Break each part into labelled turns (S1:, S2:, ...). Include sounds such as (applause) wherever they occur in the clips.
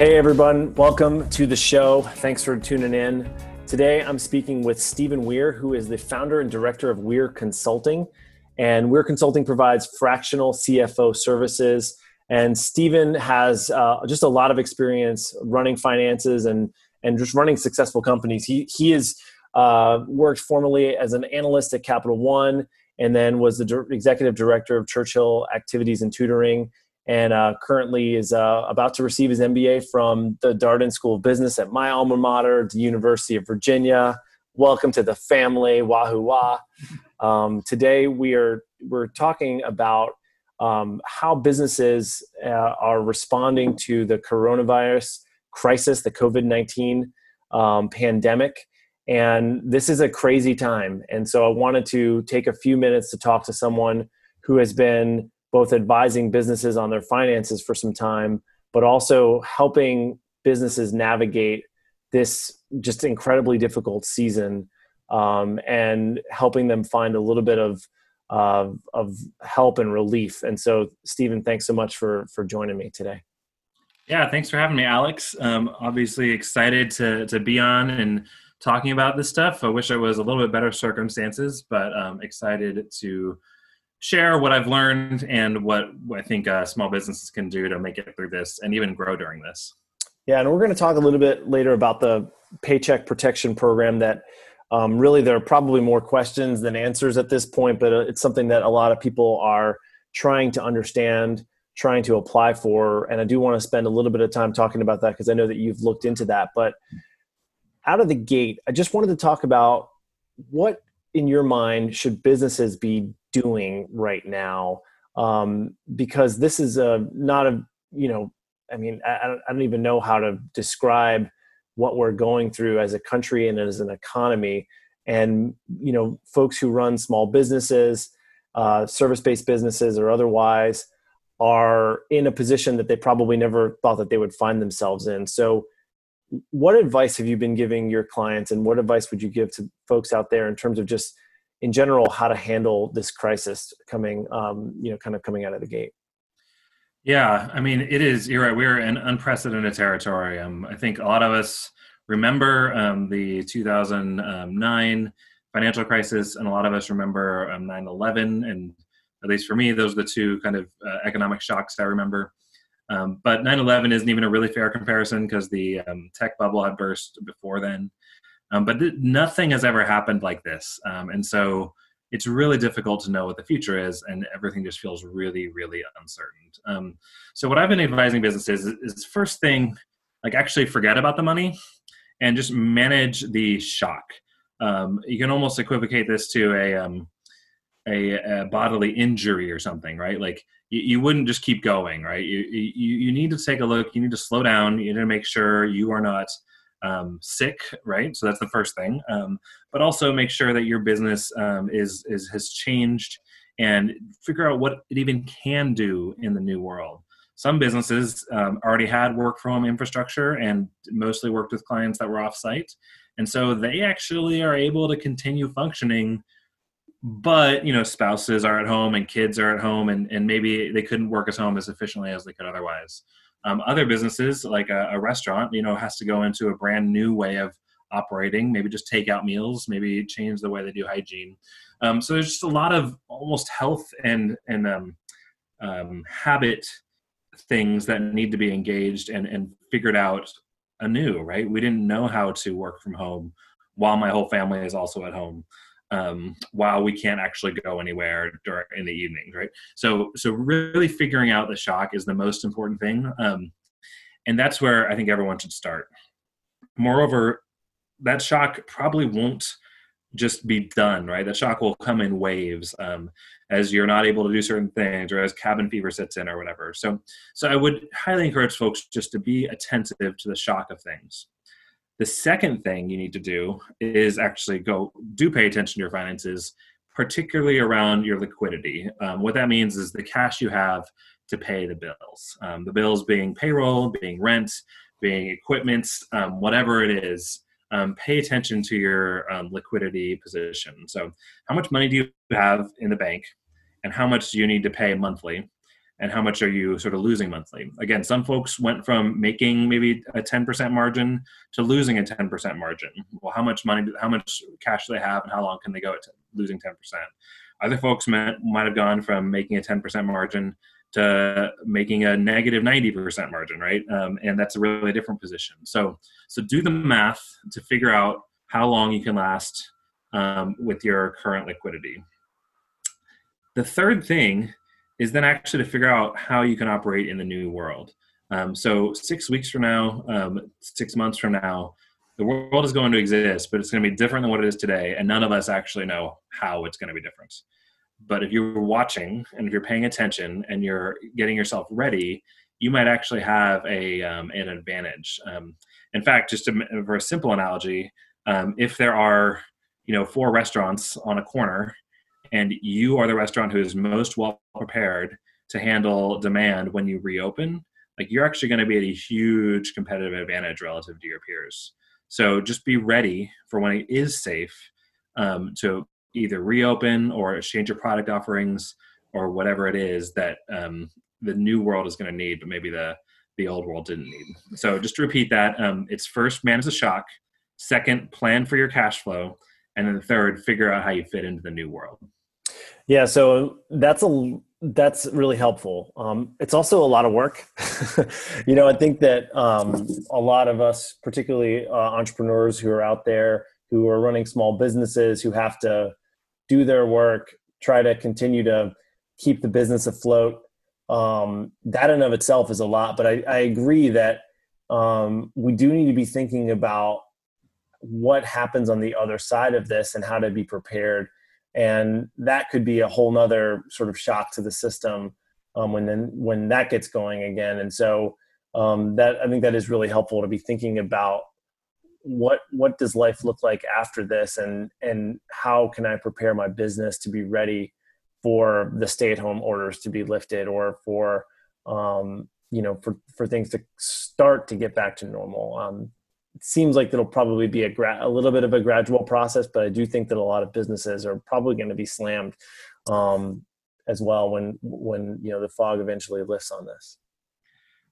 S1: Hey everyone, welcome to the show. Thanks for tuning in. Today I'm speaking with Stephen Weir, who is the founder and director of Weir Consulting. And Weir Consulting provides fractional CFO services. And Stephen has uh, just a lot of experience running finances and, and just running successful companies. He, he has uh, worked formerly as an analyst at Capital One and then was the executive director of Churchill Activities and Tutoring and uh, currently is uh, about to receive his MBA from the Darden School of Business at my alma mater, the University of Virginia. Welcome to the family, wahoo wah. (laughs) Um, today we are we're talking about um, how businesses uh, are responding to the coronavirus crisis, the COVID nineteen um, pandemic, and this is a crazy time. And so I wanted to take a few minutes to talk to someone who has been both advising businesses on their finances for some time, but also helping businesses navigate this just incredibly difficult season um, and helping them find a little bit of uh, of help and relief. And so, Stephen, thanks so much for for joining me today.
S2: Yeah, thanks for having me, Alex. Um, obviously excited to to be on and talking about this stuff. I wish it was a little bit better circumstances, but um, excited to share what I've learned and what I think uh, small businesses can do to make it through this and even grow during this.
S1: Yeah, and we're going to talk a little bit later about the Paycheck Protection Program that um, really there are probably more questions than answers at this point, but uh, it's something that a lot of people are trying to understand, trying to apply for. And I do want to spend a little bit of time talking about that because I know that you've looked into that. But out of the gate, I just wanted to talk about what in your mind should businesses be doing right now um, because this is a not a you know i mean I, don't, I don't even know how to describe what we're going through as a country and as an economy. And you know folks who run small businesses uh, service-based businesses or otherwise are in a position that they probably never thought that they would find themselves in. So what advice have you been giving your clients and what advice would you give to folks out there in terms of just in general how to handle this crisis coming um, you know kind of coming out of the gate?
S2: Yeah i mean it is you're right we're in unprecedented territory. Um, i think a lot of us remember um, the 2009 financial crisis and a lot of us remember um, 9-11 and at least for me those are the two kind of uh, economic shocks i remember. Um, but 9-11 isn't even a really fair comparison because the um, tech bubble had burst before then um, but th- nothing has ever happened like this. Um, and so it's really difficult to know what the future is, and everything just feels really, really uncertain. Um, so, what I've been advising businesses is, is first thing, like actually forget about the money and just manage the shock. Um, you can almost equivocate this to a, um, a, a, bodily injury or something, right? Like you, you wouldn't just keep going, right? You, you, you need to take a look, you need to slow down, you need to make sure you are not um, sick, right? So that's the first thing. Um, but also make sure that your business um, is is has changed and figure out what it even can do in the new world. Some businesses um, already had work from home infrastructure and mostly worked with clients that were offsite, and so they actually are able to continue functioning. But you know, spouses are at home and kids are at home, and, and maybe they couldn't work at home as efficiently as they could otherwise. Um, other businesses, like a, a, restaurant, you know, has to go into a brand new way of operating. Maybe just take out meals. Maybe change the way they do hygiene. Um, so there's just a lot of almost health and and um, um habit things that need to be engaged and and figured out anew. Right? We didn't know how to work from home while my whole family is also at home um, while we can't actually go anywhere during in the evenings, right? So, so really figuring out the shock is the most important thing, um, and that's where I think everyone should start. Moreover, that shock probably won't just be done, right? The shock will come in waves um, as you're not able to do certain things, or as cabin fever sets in, or whatever. So, so I would highly encourage folks just to be attentive to the shock of things. The second thing you need to do is actually go do pay attention to your finances, particularly around your liquidity. Um, what that means is the cash you have to pay the bills. Um, the bills being payroll, being rent, being equipment, um, whatever it is. Um, pay attention to your um, liquidity position. So, how much money do you have in the bank, and how much do you need to pay monthly? And how much are you sort of losing monthly? Again some folks went from making maybe a 10% margin to losing a 10% margin. Well how much money how much cash do they have and how long can they go at losing 10% other folks might, might have gone from making a 10% margin to making a negative 90% margin right? Um, and that's a really different position. So so do the math to figure out how long you can last um, with your current liquidity. The third thing is then actually to figure out how you can operate in the new world. Um, so six weeks from now, um, six months from now, the world is going to exist, but it's going to be different than what it is today, and none of us actually know how it's going to be different. But if you're watching and if you're paying attention and you're getting yourself ready, you might actually have a um, an advantage. Um, in fact, just to, for a simple analogy, um, if there are you know four restaurants on a corner and you are the restaurant who is most well prepared to handle demand when you reopen like you're actually going to be at a huge competitive advantage relative to your peers. So just be ready for when it is safe um, to either reopen or exchange your product offerings or whatever it is that um, the new world is going to need but maybe the the old world didn't need. So just to repeat that um, it's first manage the shock. Second plan for your cash flow. And then the third figure out how you fit into the new world
S1: yeah, so that's a that's really helpful. Um, it's also a lot of work. (laughs) you know, I think that um, a lot of us, particularly uh, entrepreneurs who are out there who are running small businesses, who have to do their work, try to continue to keep the business afloat. Um, that in of itself is a lot, but I, I agree that um, we do need to be thinking about what happens on the other side of this and how to be prepared and that could be a whole nother sort of shock to the system um, when then when that gets going again. And so um, that i think that is really helpful to be thinking about what what does life look like after this? And and how can i prepare my business to be ready for the stay at home orders to be lifted or for um, you know for for things to start to get back to normal? Um, seems like it'll probably be a, gra- a little bit of a gradual process, but I do think that a lot of businesses are probably going to be slammed um, as well when when you know the fog eventually lifts on this.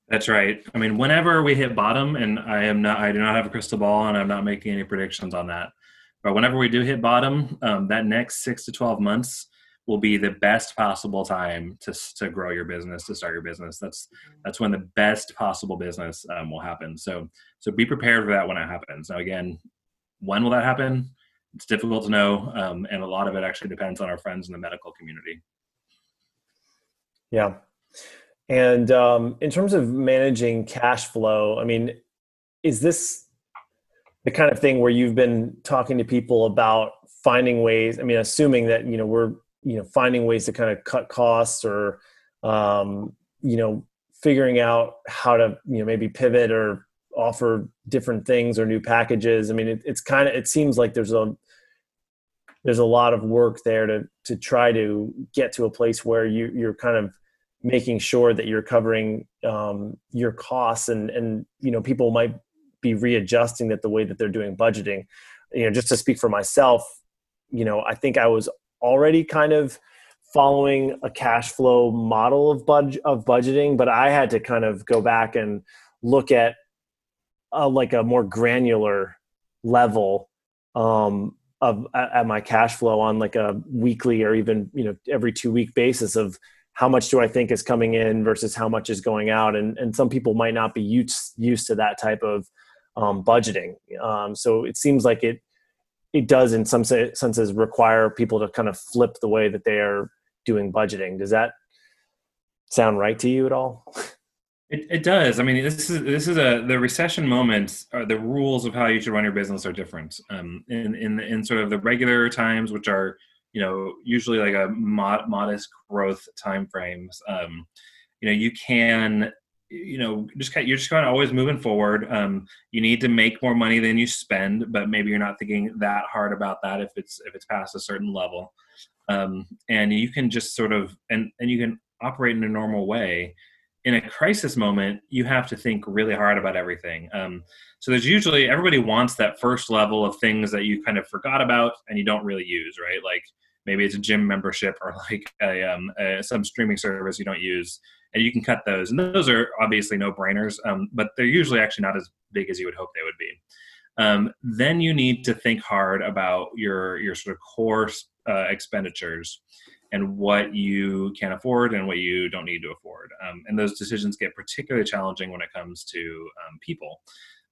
S2: That's right. I mean, whenever we hit bottom, and I am not, I do not have a crystal ball, and I'm not making any predictions on that. But whenever we do hit bottom, um, that next six to twelve months will be the best possible time to to grow your business, to start your business. That's that's when the best possible business um, will happen. So so be prepared for that when it happens. Now again, when will that happen? It's difficult to know, um, and a lot of it actually depends on our friends in the medical community.
S1: Yeah, and um, in terms of managing cash flow, I mean, is this the kind of thing where you've been talking to people about finding ways? I mean, assuming that you know we're you know finding ways to kind of cut costs or um, you know figuring out how to you know maybe pivot or offer different things or new packages. I mean it, it's kind of it seems like there's a there's a lot of work there to to try to get to a place where you you're kind of making sure that you're covering um, your costs and and you know people might be readjusting that the way that they're doing budgeting. You know just to speak for myself you know i think i was already kind of following a cash flow model of budget of budgeting, but I had to kind of go back and look at a, like a more granular level um, of at my cash flow on like a weekly or even you know every two week basis of how much do I think is coming in versus how much is going out, and and some people might not be used used to that type of um, budgeting. Um, so it seems like it it does in some senses require people to kind of flip the way that they are doing budgeting. Does that sound right to you at all?
S2: It, it does. I mean, this is this is a the recession moments. Are the rules of how you should run your business are different. Um, in in in sort of the regular times, which are you know usually like a mod, modest growth time frames. Um, you know, you can you know just kind of, you're just kind of always moving forward um, you need to make more money than you spend but maybe you're not thinking that hard about that if it's if it's past a certain level. Um, and you can just sort of and and you can operate in a normal way. In a crisis moment you have to think really hard about everything. Um, so there's usually everybody wants that first level of things that you kind of forgot about and you don't really use right? Like maybe it's a gym membership or (laughs) like a, um, a, some streaming service you don't use and you can cut those. And those are obviously no brainers, um, but they're usually actually not as big as you would hope they would be. Um, then you need to think hard about your your sort of core uh, expenditures and what you can afford and what you don't need to afford. Um, and those decisions get particularly challenging when it comes to um, people.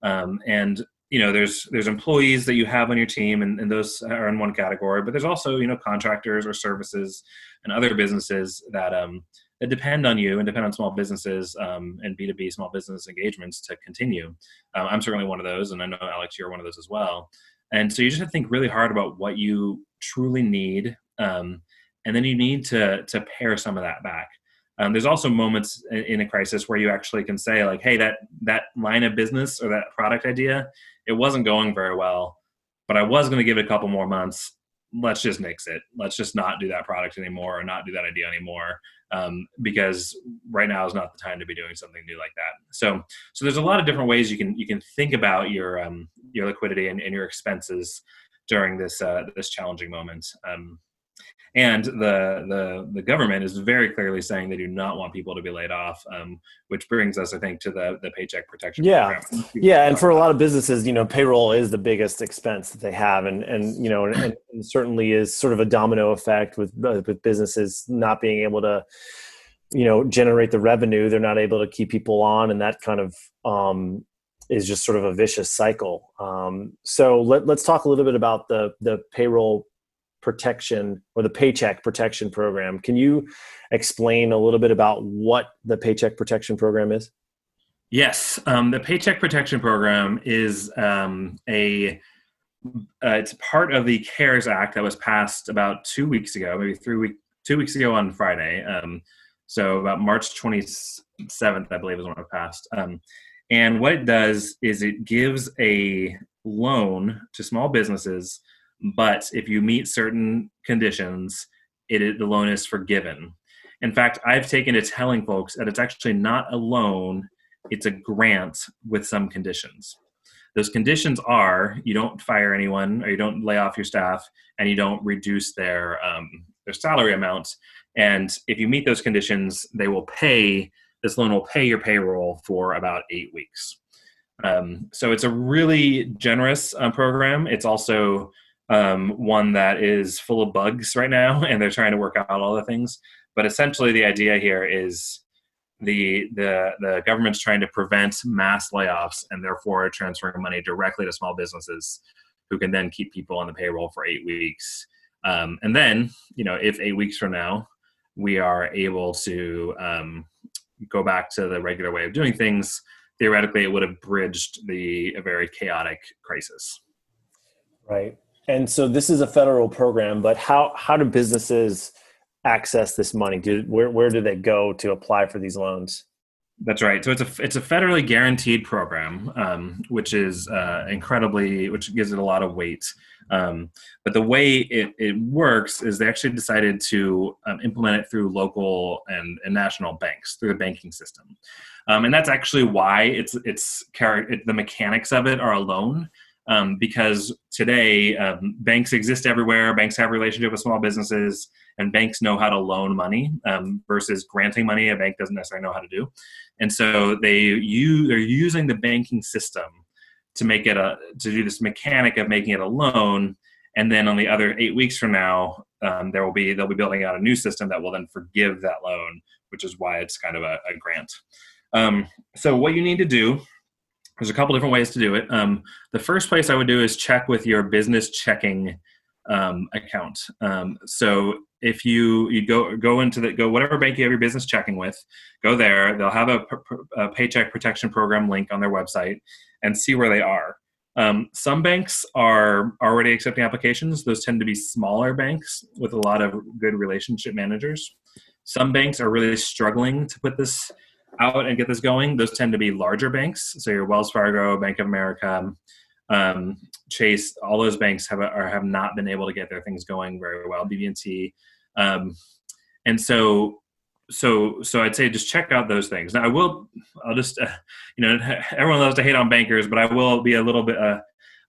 S2: Um, and you know, there's there's employees that you have on your team, and, and those are in one category. But there's also you know contractors or services and other businesses that um, that depend on you and depend on small businesses um, and B2B small business engagements to continue. Uh, I'm certainly one of those, and I know Alex, you're one of those as well. And so you just have to think really hard about what you truly need um, and then you need to to pare some of that back. Um, there's also moments in a crisis where you actually can say like, hey, that that line of business or that product idea, it wasn't going very well, but I was going to give it a couple more months. Let's just nix it. Let's just not do that product anymore or not do that idea anymore um, because right now is not the time to be doing something new like that. So, so there's a lot of different ways you can you can think about your um, your liquidity and, and your expenses during this uh, this challenging moment. Um, and the the the government is very clearly saying they do not want people to be laid off, um, which brings us, I think, to the the paycheck protection.
S1: Yeah, program. yeah, and for a lot of businesses, you know, payroll is the biggest expense that they have, and and you know, and, (clears throat) and certainly is sort of a domino effect with uh, with businesses not being able to you know generate the revenue they're not able to keep people on and that kind of um, is just sort of a vicious cycle um, so let, us talk a little bit about the the payroll protection or the paycheck protection program. Can you explain a little bit about what the paycheck protection program is?
S2: Yes, um, the paycheck protection program is um, a uh, it's part of the CARES Act that was passed about two weeks ago, maybe three week two weeks ago on Friday. Um, so about March 27th, I believe, is when it passed. Um, and what it does is it gives a loan to small businesses but if you meet certain conditions, it, the loan is forgiven. In fact, I've taken to telling folks that it's actually not a loan, it's a grant with some conditions. Those conditions are you don't fire anyone or you don't lay off your staff and you don't reduce their um, their salary amount. And if you meet those conditions, they will pay this loan will pay your payroll for about eight weeks. Um, so it's a really generous uh, program. It's also um, one that is full of bugs right now, (laughs) and they're trying to work out all the things. But essentially, the idea here is the the the government's trying to prevent mass layoffs and therefore transferring money directly to small businesses who can then keep people on the payroll for eight weeks. Um, and then, you know, if eight weeks from now we are able to um, go back to the regular way of doing things, theoretically, it would have bridged the a very chaotic crisis.
S1: Right. And so this is a federal program, but how how do businesses access this money? Do where where do they go to apply for these loans?
S2: That's right. So it's a it's a federally guaranteed program, um, which is uh, incredibly, which gives it a lot of weight. Um, but the way it, it works is they actually decided to um, implement it through local and, and national banks through the banking system, um, and that's actually why it's it's it, the mechanics of it are a loan um, because today um, banks exist everywhere. Banks have relationship with small businesses, and banks know how to loan money um, versus granting money. A bank doesn't necessarily know how to do, and so they use they're using the banking system to make it a to do this mechanic of making it a loan. And then on the other eight weeks from now, um, there will be they'll be building out a new system that will then forgive that loan, which is why it's kind of a, a grant. Um, so what you need to do there's a couple different ways to do it. Um, the first place I would do is check with your business checking um, account. Um, so if you you go go into the go whatever bank you have your business checking with, go there. They'll have a, a paycheck protection program link on their website and see where they are. Um, some banks are already accepting applications. Those tend to be smaller banks with a lot of good relationship managers. Some banks are really struggling to put this out and get this going, those tend to be larger banks. So your Wells Fargo, Bank of America, um, Chase, all those banks have have not been able to get their things going very well. BB&T, um, and so so so I'd say just check out those things. Now I will I'll just uh, you know (laughs) everyone loves to hate on bankers, but I will be a little bit uh,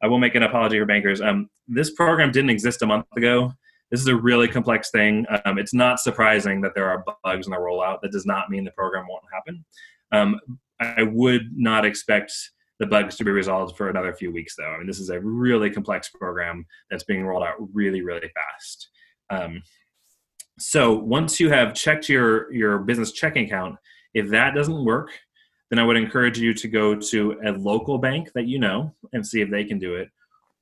S2: I will make an apology for bankers. Um, this program didn't exist a month ago. This is a really complex thing. Um, it's not surprising that there are bugs in the rollout. That does not mean the program won't happen. Um, I would not expect the bugs to be resolved for another few weeks, though. I mean, this is a really complex program that's being rolled out really, really fast. Um, so once you have checked your your business checking account, if that doesn't work, then I would encourage you to go to a local bank that you know and see if they can do it.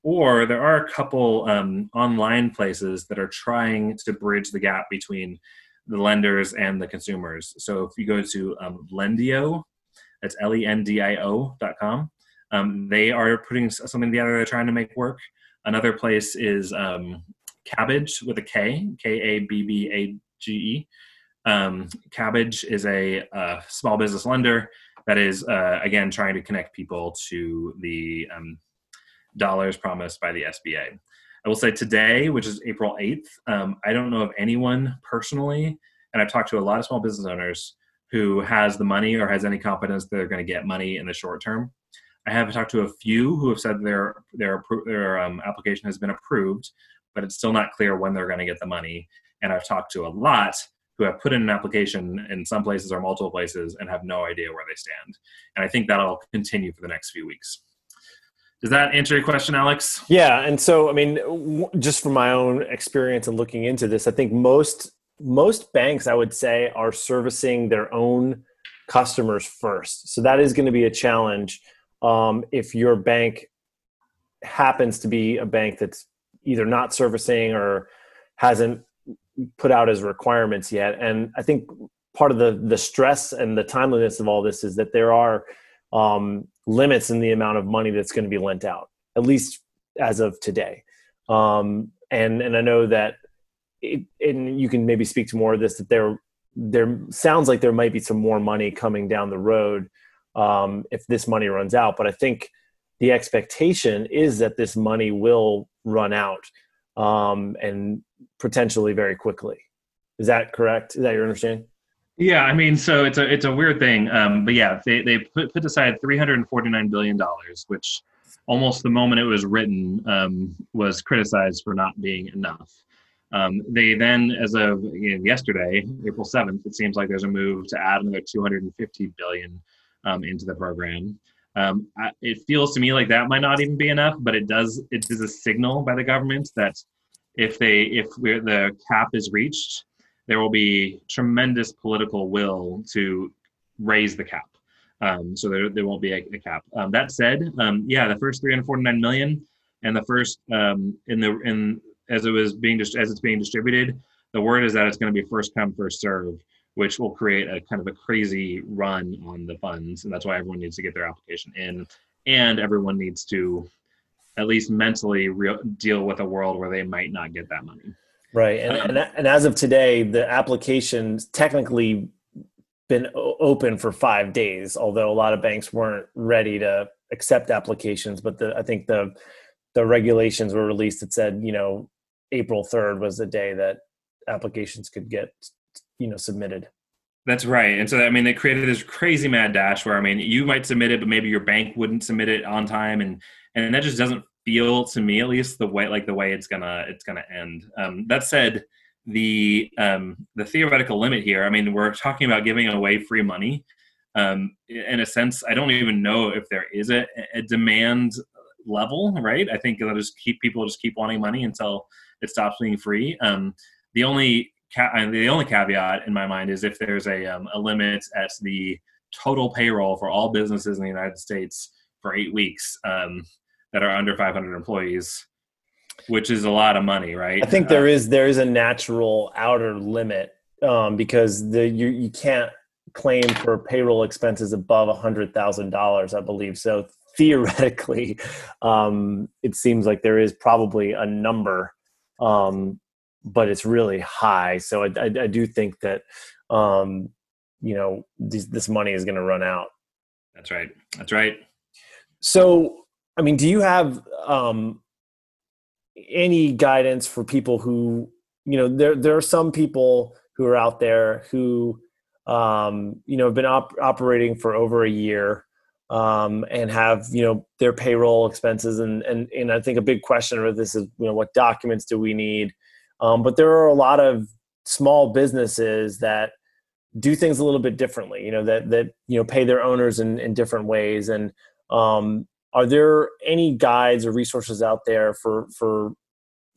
S2: Or there are a couple um, online places that are trying to bridge the gap between the lenders and the consumers. So if you go to um, Lendio, that's L E N D I O dot com, um, they are putting something together they're trying to make work. Another place is um, Kabbage with a K, K A B B A G E. Um, Kabbage is a, a, small business lender that is, uh, again, trying to connect people to the um, dollars promised by the SBA. I will say today, which is April 8th, um, I don't know of anyone personally, and I've talked to a lot of small business owners who has the money or has any confidence they're going to get money in the short term. I have talked to a few who have said their their their um, application has been approved, but it's still not clear when they're going to get the money. And I've talked to a lot who have put in an application in some places or multiple places and have no idea where they stand. And I think that'll continue for the next few weeks. Does that answer your question, Alex?
S1: Yeah, and so I mean, just from my own experience and looking into this, I think most most banks, I would say, are servicing their own customers first. So that is going to be a challenge um, if your bank happens to be a bank that's either not servicing or hasn't put out as requirements yet. And I think part of the the stress and the timeliness of all this is that there are um, limits in the amount of money that's going to be lent out, at least as of today. Um, and and I know that, it, and you can maybe speak to more of this that there there sounds like there might be some more money coming down the road um, if this money runs out. But I think the expectation is that this money will run out um, and potentially very quickly. Is that correct? Is that your understanding?
S2: Yeah, I mean, so it's a it's a weird thing, um, but yeah, they they put put aside three hundred and forty nine billion dollars, which almost the moment it was written um, was criticized for not being enough. Um, they then, as of you know, yesterday, April seventh, it seems like there's a move to add another two hundred and fifty billion um, into the program. Um, I, it feels to me like that might not even be enough, but it does. It is a signal by the government that if they if the cap is reached, there will be tremendous political will to raise the cap. Um, so there, there won't be a, a cap. Um, that said, um, yeah, the first 349 million and the first um, in the in as it was being as it's being distributed, the word is that it's going to be first come first serve which will create a kind of a crazy run on the funds. And that's why everyone needs to get their application in. And everyone needs to at least mentally re- deal with a world where they might not get that money.
S1: Right. And, and, and as of today, the applications technically been open for five days, although a lot of banks weren't ready to accept applications. But the, I think the, the regulations were released that said, you know, April 3rd was the day that applications could get you know submitted
S2: that's right and so i mean they created this crazy mad dash where i mean you might submit it but maybe your bank wouldn't submit it on time and and that just doesn't feel to me at least the way like the way it's gonna it's gonna end. Um, that said the um, the theoretical limit here i mean we're talking about giving away free money. Um, in a sense i don't even know if there is a, a demand level right? I think they'll just keep people just keep wanting money until it stops being free. Um, the only ca- the only caveat in my mind is if there's a, um, a limit at the total payroll for all businesses in the United States for eight weeks um, that are under 500 employees, which is a lot of money, right?
S1: I think there uh, is there is a natural outer limit um, because the you you can't claim for payroll expenses above hundred thousand dollars, I believe. So theoretically, (laughs) um, it seems like there is probably a number um, but it's really high. So I, I, I do think that, um, you know, this, this money is going to run out.
S2: That's right. That's right.
S1: So, I mean, do you have um, any guidance for people who, you know, there there are some people who are out there who, um, you know, have been op- operating for over a year um, and have you know their payroll expenses and and and I think a big question of this is you know what documents do we need Um, but there are a lot of small businesses that do things a little bit differently. You know that that you know pay their owners in, in different ways. And um, are there any guides or resources out there for for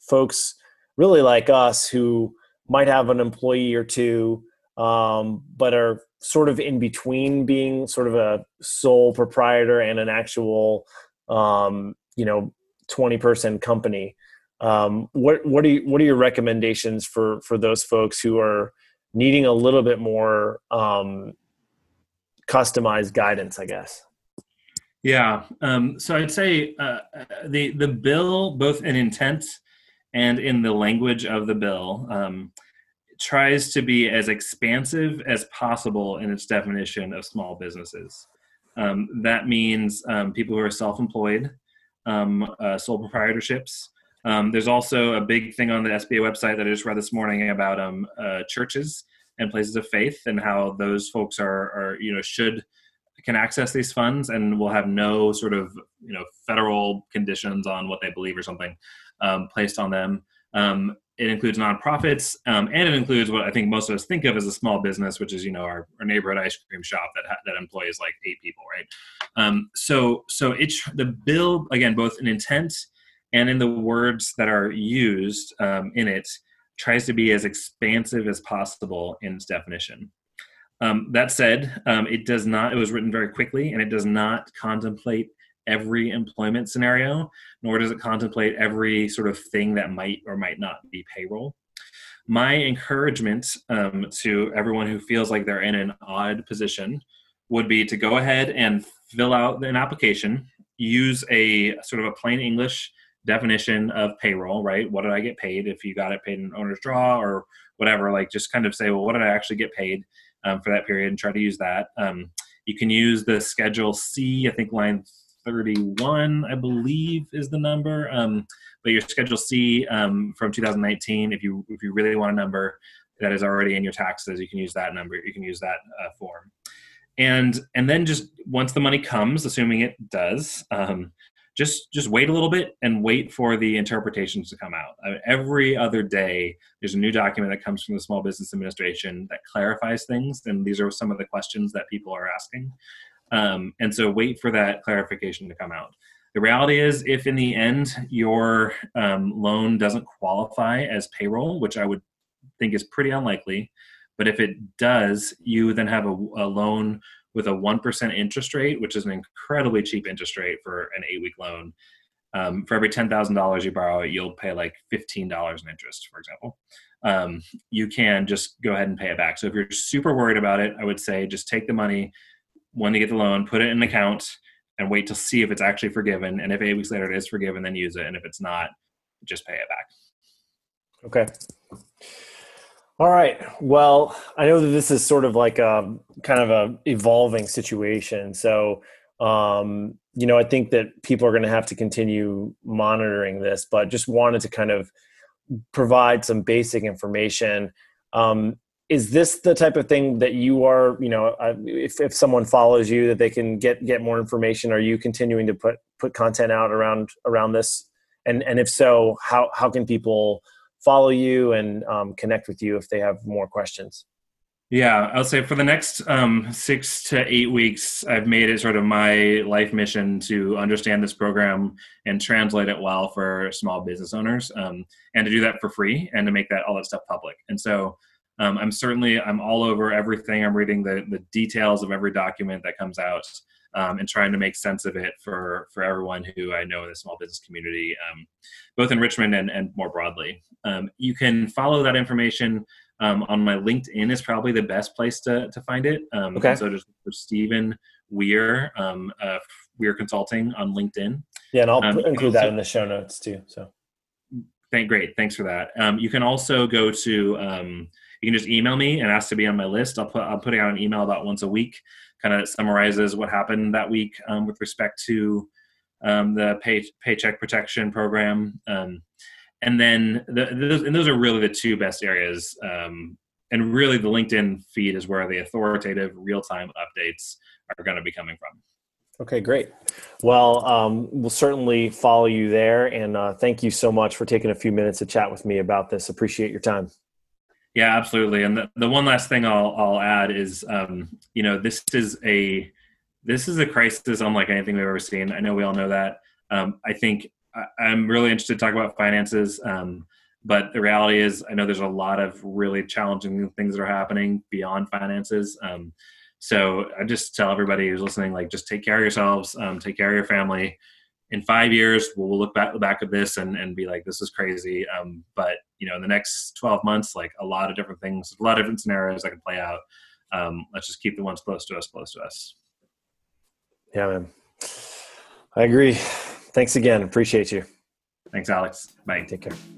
S1: folks really like us who might have an employee or two, um, but are sort of in between being sort of a sole proprietor and an actual um, you know 20 person company? Um, what what are you, what are your recommendations for for those folks who are needing a little bit more um, customized guidance i guess
S2: yeah um, so i'd say uh, the the bill both in intent and in the language of the bill um, tries to be as expansive as possible in its definition of small businesses. Um, that means um, people who are self-employed um, uh, sole proprietorships. Um, there's also a big thing on the SBA website that I just read this morning about uh, churches and places of faith and how those folks are, are, you know, should can access these funds and will have no sort of, you know, federal conditions on what they believe or something um, placed on them. Um, it includes nonprofits um, and it includes what I think most of us think of as a small business, which is you know our, our neighborhood ice cream shop that that employs like eight people, right? Um, so so it's the bill again both in intent and in the words that are used um, in it tries to be as expansive as possible in its definition um, that said um, it does not it was written very quickly and it does not contemplate every employment scenario nor does it contemplate every sort of thing that might or might not be payroll my encouragement um, to everyone who feels like they're in an odd position would be to go ahead and fill out an application use a sort of a plain english definition of payroll, right? What did I get paid? If you got it paid in owner's draw or whatever, like just kind of say, well, what did I actually get paid um, for that period and try to use that. Um, you can use the Schedule C, I think line 31, I believe is the number. Um, but your Schedule C um, from 2019, if you if you really want a number that is already in your taxes, you can use that number. You can use that uh, form. And and then just once the money comes, assuming it does, um, just just wait a little bit and wait for the interpretations to come out. I mean, every other day, there's a new document that comes from the Small Business Administration that clarifies things, and these are some of the questions that people are asking. Um, and so, wait for that clarification to come out. The reality is, if in the end your um, loan doesn't qualify as payroll, which I would think is pretty unlikely, but if it does, you then have a, a loan with a 1% interest rate, which is an incredibly cheap interest rate for an eight week loan. Um, for every $10,000 you borrow, you'll pay like $15 in interest, for example. Um, you can just go ahead and pay it back. So if you're super worried about it, I would say just take the money when you get the loan, put it in an account, and wait to see if it's actually forgiven. And if eight weeks later it is forgiven, then use it. And if it's not, just pay it back.
S1: Okay. All right. Well, I know that this is sort of like a kind of a evolving situation. So, um, you know, I think that people are going to have to continue monitoring this, but just wanted to kind of provide some basic information. Um, is this the type of thing that you are, you know, if, if someone follows you that they can get, get more information, are you continuing to put, put content out around, around this? And, and if so, how, how can people, follow you and um, connect with you if they have more questions?
S2: Yeah, I'll say for the next um, six to eight weeks, I've made it sort of my life mission to understand this program and translate it well for small business owners, um, and to do that for free and to make that all that stuff public. And so, um, I'm certainly I'm all over everything. I'm reading the the details of every document that comes out um, and trying to make sense of it for for everyone who I know in the small business community, um, both in Richmond and, and more broadly. Um, you can follow that information um, on my LinkedIn is probably the best place to, to find it. Um, okay. So just for Stephen Weir, um, uh, Weir Consulting on LinkedIn.
S1: Yeah, and I'll include that in the show notes too. So.
S2: Thank, great. Thanks for that. you can also go to you can just email me and ask to be on my list. I'll put I'm putting out an email about once a week kind of summarizes what happened that week um, with respect to um, the pay, paycheck protection program. Um, and then the, those, and those are really the two best areas. Um, and really, the LinkedIn feed is where the authoritative real time updates are going to be coming from.
S1: Okay, great. Well, um, we'll certainly follow you there. And uh, thank you so much for taking a few minutes to chat with me about this. Appreciate your time.
S2: Yeah, absolutely. And the, the one last thing I'll, I'll add is, um, you know, this is a this is a crisis unlike anything we've ever seen. I know we all know that. Um, I think I, am really interested to talk about finances. Um, but the reality is, I know there's a lot of really challenging things that are happening beyond finances. Um, so I just tell everybody who's listening, like, just take care of yourselves, um, take care of your family. In five years, we'll look back back at this and, and be like, this is crazy. Um, but you know, in the next 12 months, like a lot of different things, a lot of different scenarios that could play out. Um, let's just keep the ones close to us, close to us.
S1: Yeah, man. I agree. Thanks again. Appreciate you.
S2: Thanks, Alex. Bye.
S1: Take care.